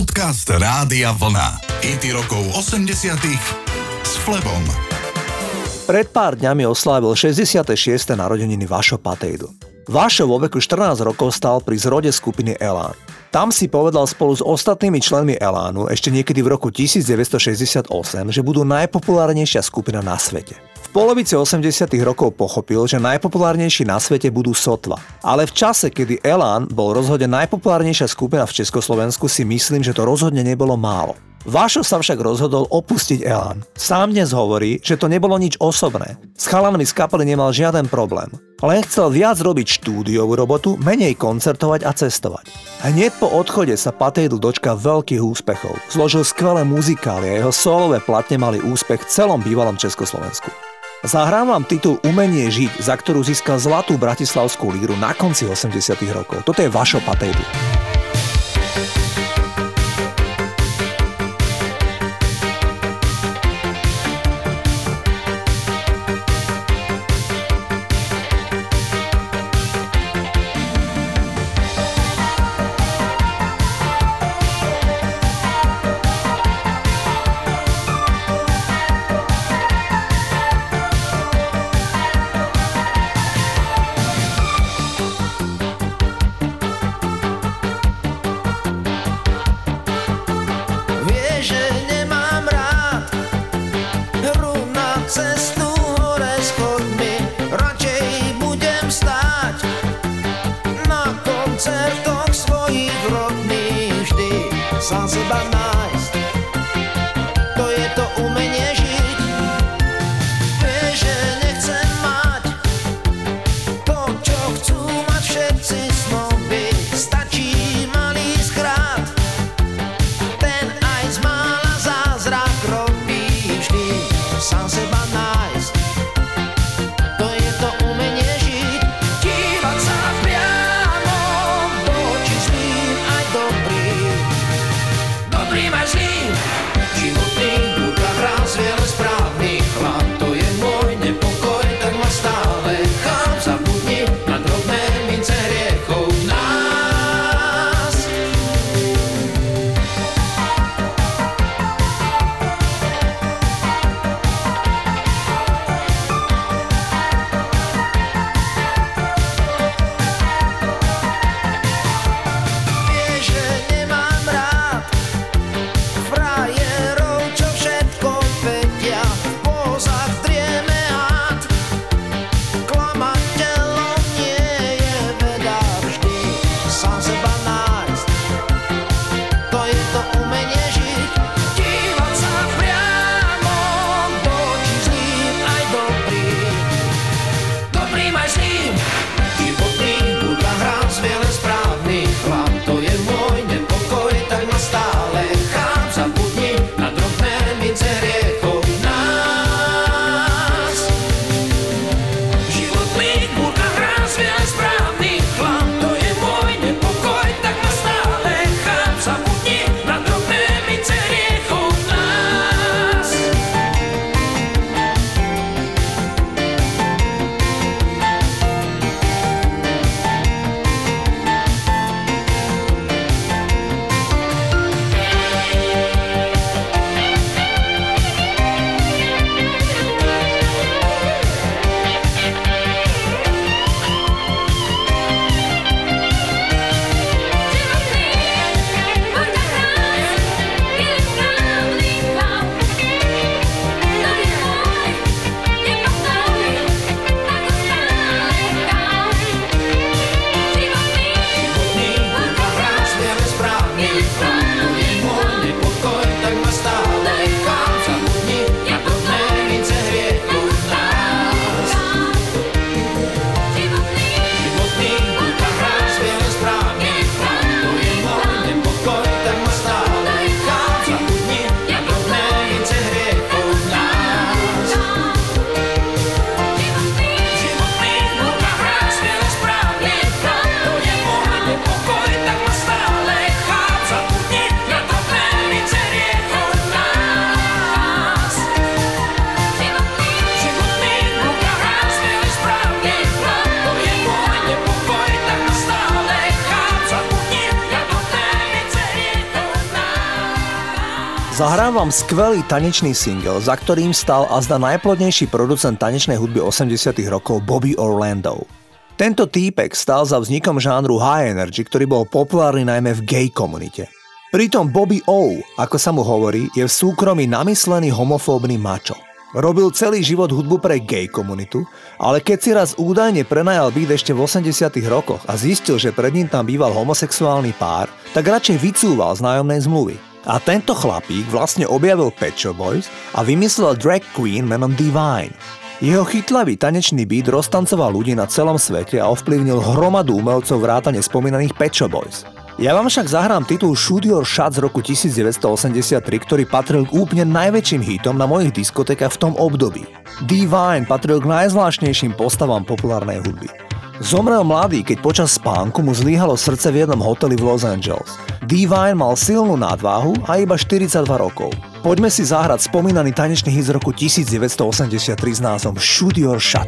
Podcast Rádia Vlna. IT rokov 80 s Flebom. Pred pár dňami oslávil 66. narodeniny Vašo Patejdu. Vašo vo veku 14 rokov stal pri zrode skupiny Elán. Tam si povedal spolu s ostatnými členmi Elánu ešte niekedy v roku 1968, že budú najpopulárnejšia skupina na svete polovici 80 rokov pochopil, že najpopulárnejší na svete budú sotva. Ale v čase, kedy Elán bol rozhodne najpopulárnejšia skupina v Československu, si myslím, že to rozhodne nebolo málo. Vášo sa však rozhodol opustiť Elán. Sám dnes hovorí, že to nebolo nič osobné. S chalanmi z kapely nemal žiaden problém. Len chcel viac robiť štúdiovú robotu, menej koncertovať a cestovať. Hneď po odchode sa Patejdl dočka veľkých úspechov. Zložil skvelé muzikály a jeho solové platne mali úspech v celom bývalom Československu. Zahrám vám titul Umenie žiť, za ktorú získal zlatú bratislavskú líru na konci 80 rokov. Toto je vašo patédu. sám seba nájsť. To je to umenie žiť. Vieš, že nechcem mať to, čo chcú mať všetci snoby. Stačí malý skrát, ten aj z mála zázrak robí vždy. Sám seba Zahrám vám skvelý tanečný single, za ktorým stal azda najplodnejší producent tanečnej hudby 80 rokov Bobby Orlando. Tento týpek stál za vznikom žánru high energy, ktorý bol populárny najmä v gay komunite. Pritom Bobby O, ako sa mu hovorí, je v súkromí namyslený homofóbny mačo. Robil celý život hudbu pre gay komunitu, ale keď si raz údajne prenajal byt ešte v 80 rokoch a zistil, že pred ním tam býval homosexuálny pár, tak radšej vycúval z nájomnej zmluvy. A tento chlapík vlastne objavil Pet Boys a vymyslel drag queen menom Divine. Jeho chytlavý tanečný beat roztancoval ľudí na celom svete a ovplyvnil hromadu umelcov vrátane spomínaných Pet Boys. Ja vám však zahrám titul Shoot Your Shot z roku 1983, ktorý patril k úplne najväčším hitom na mojich diskotekách v tom období. Divine patril k najzvláštnejším postavám populárnej hudby. Zomrel mladý, keď počas spánku mu zlíhalo srdce v jednom hoteli v Los Angeles. Divine mal silnú nadváhu a iba 42 rokov. Poďme si zahrať spomínaný tanečný hit z roku 1983 s názvom Shoot Your Shot.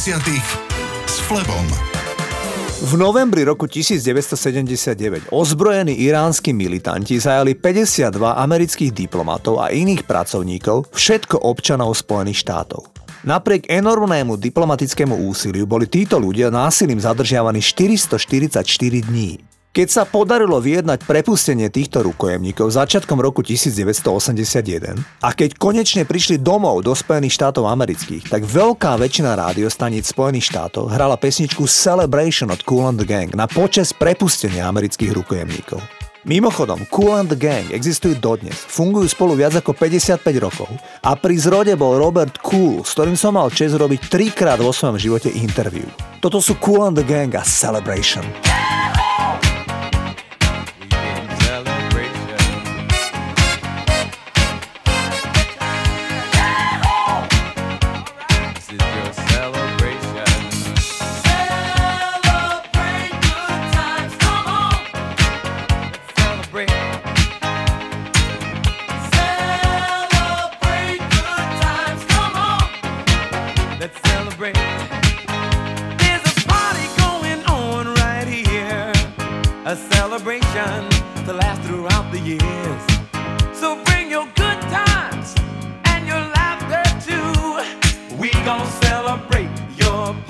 80 s Flebom. V novembri roku 1979 ozbrojení iránsky militanti zajali 52 amerických diplomatov a iných pracovníkov, všetko občanov Spojených štátov. Napriek enormnému diplomatickému úsiliu boli títo ľudia násilím zadržiavaní 444 dní. Keď sa podarilo vyjednať prepustenie týchto rukojemníkov začiatkom roku 1981 a keď konečne prišli domov do Spojených štátov amerických, tak veľká väčšina rádiostaníc Spojených štátov hrala pesničku Celebration od Cool and the Gang na počas prepustenia amerických rukojemníkov. Mimochodom, Cool and the Gang existujú dodnes, fungujú spolu viac ako 55 rokov a pri zrode bol Robert Cool, s ktorým som mal čest robiť trikrát vo svojom živote interview. Toto sú Cool and the Gang a Celebration. your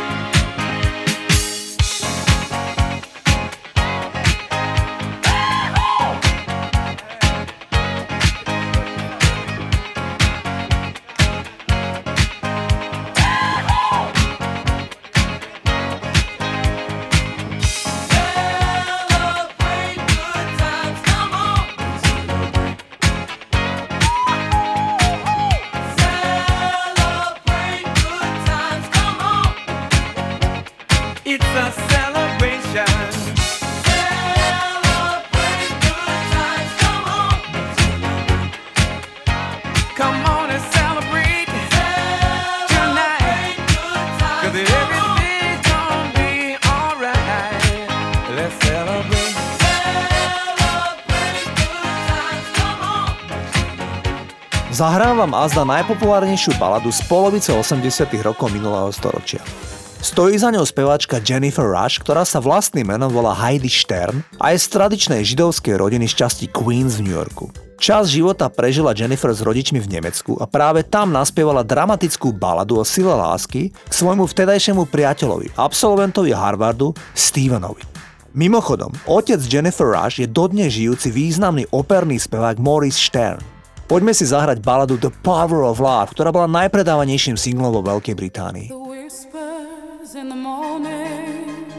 Vám azda najpopulárnejšiu baladu z polovice 80 rokov minulého storočia. Stojí za ňou speváčka Jennifer Rush, ktorá sa vlastným menom volá Heidi Stern a je z tradičnej židovskej rodiny z časti Queens v New Yorku. Čas života prežila Jennifer s rodičmi v Nemecku a práve tam naspievala dramatickú baladu o sile lásky k svojmu vtedajšiemu priateľovi, absolventovi Harvardu, Stevenovi. Mimochodom, otec Jennifer Rush je dodnes žijúci významný operný spevák Maurice Stern. Poďme si zahrať baladu The Power of Love, ktorá bola najpredávanejším singlom vo Veľkej Británii. in the morning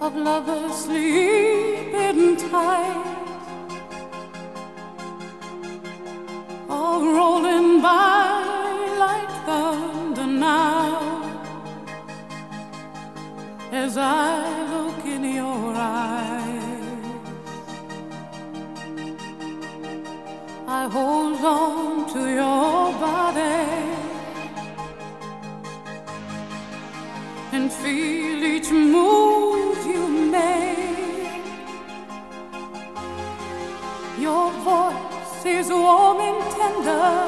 of lovers sleeping tight, all rolling by like thunder now. As I look in your eyes, I hold on to your body. feel each move you make. Your voice is warm and tender.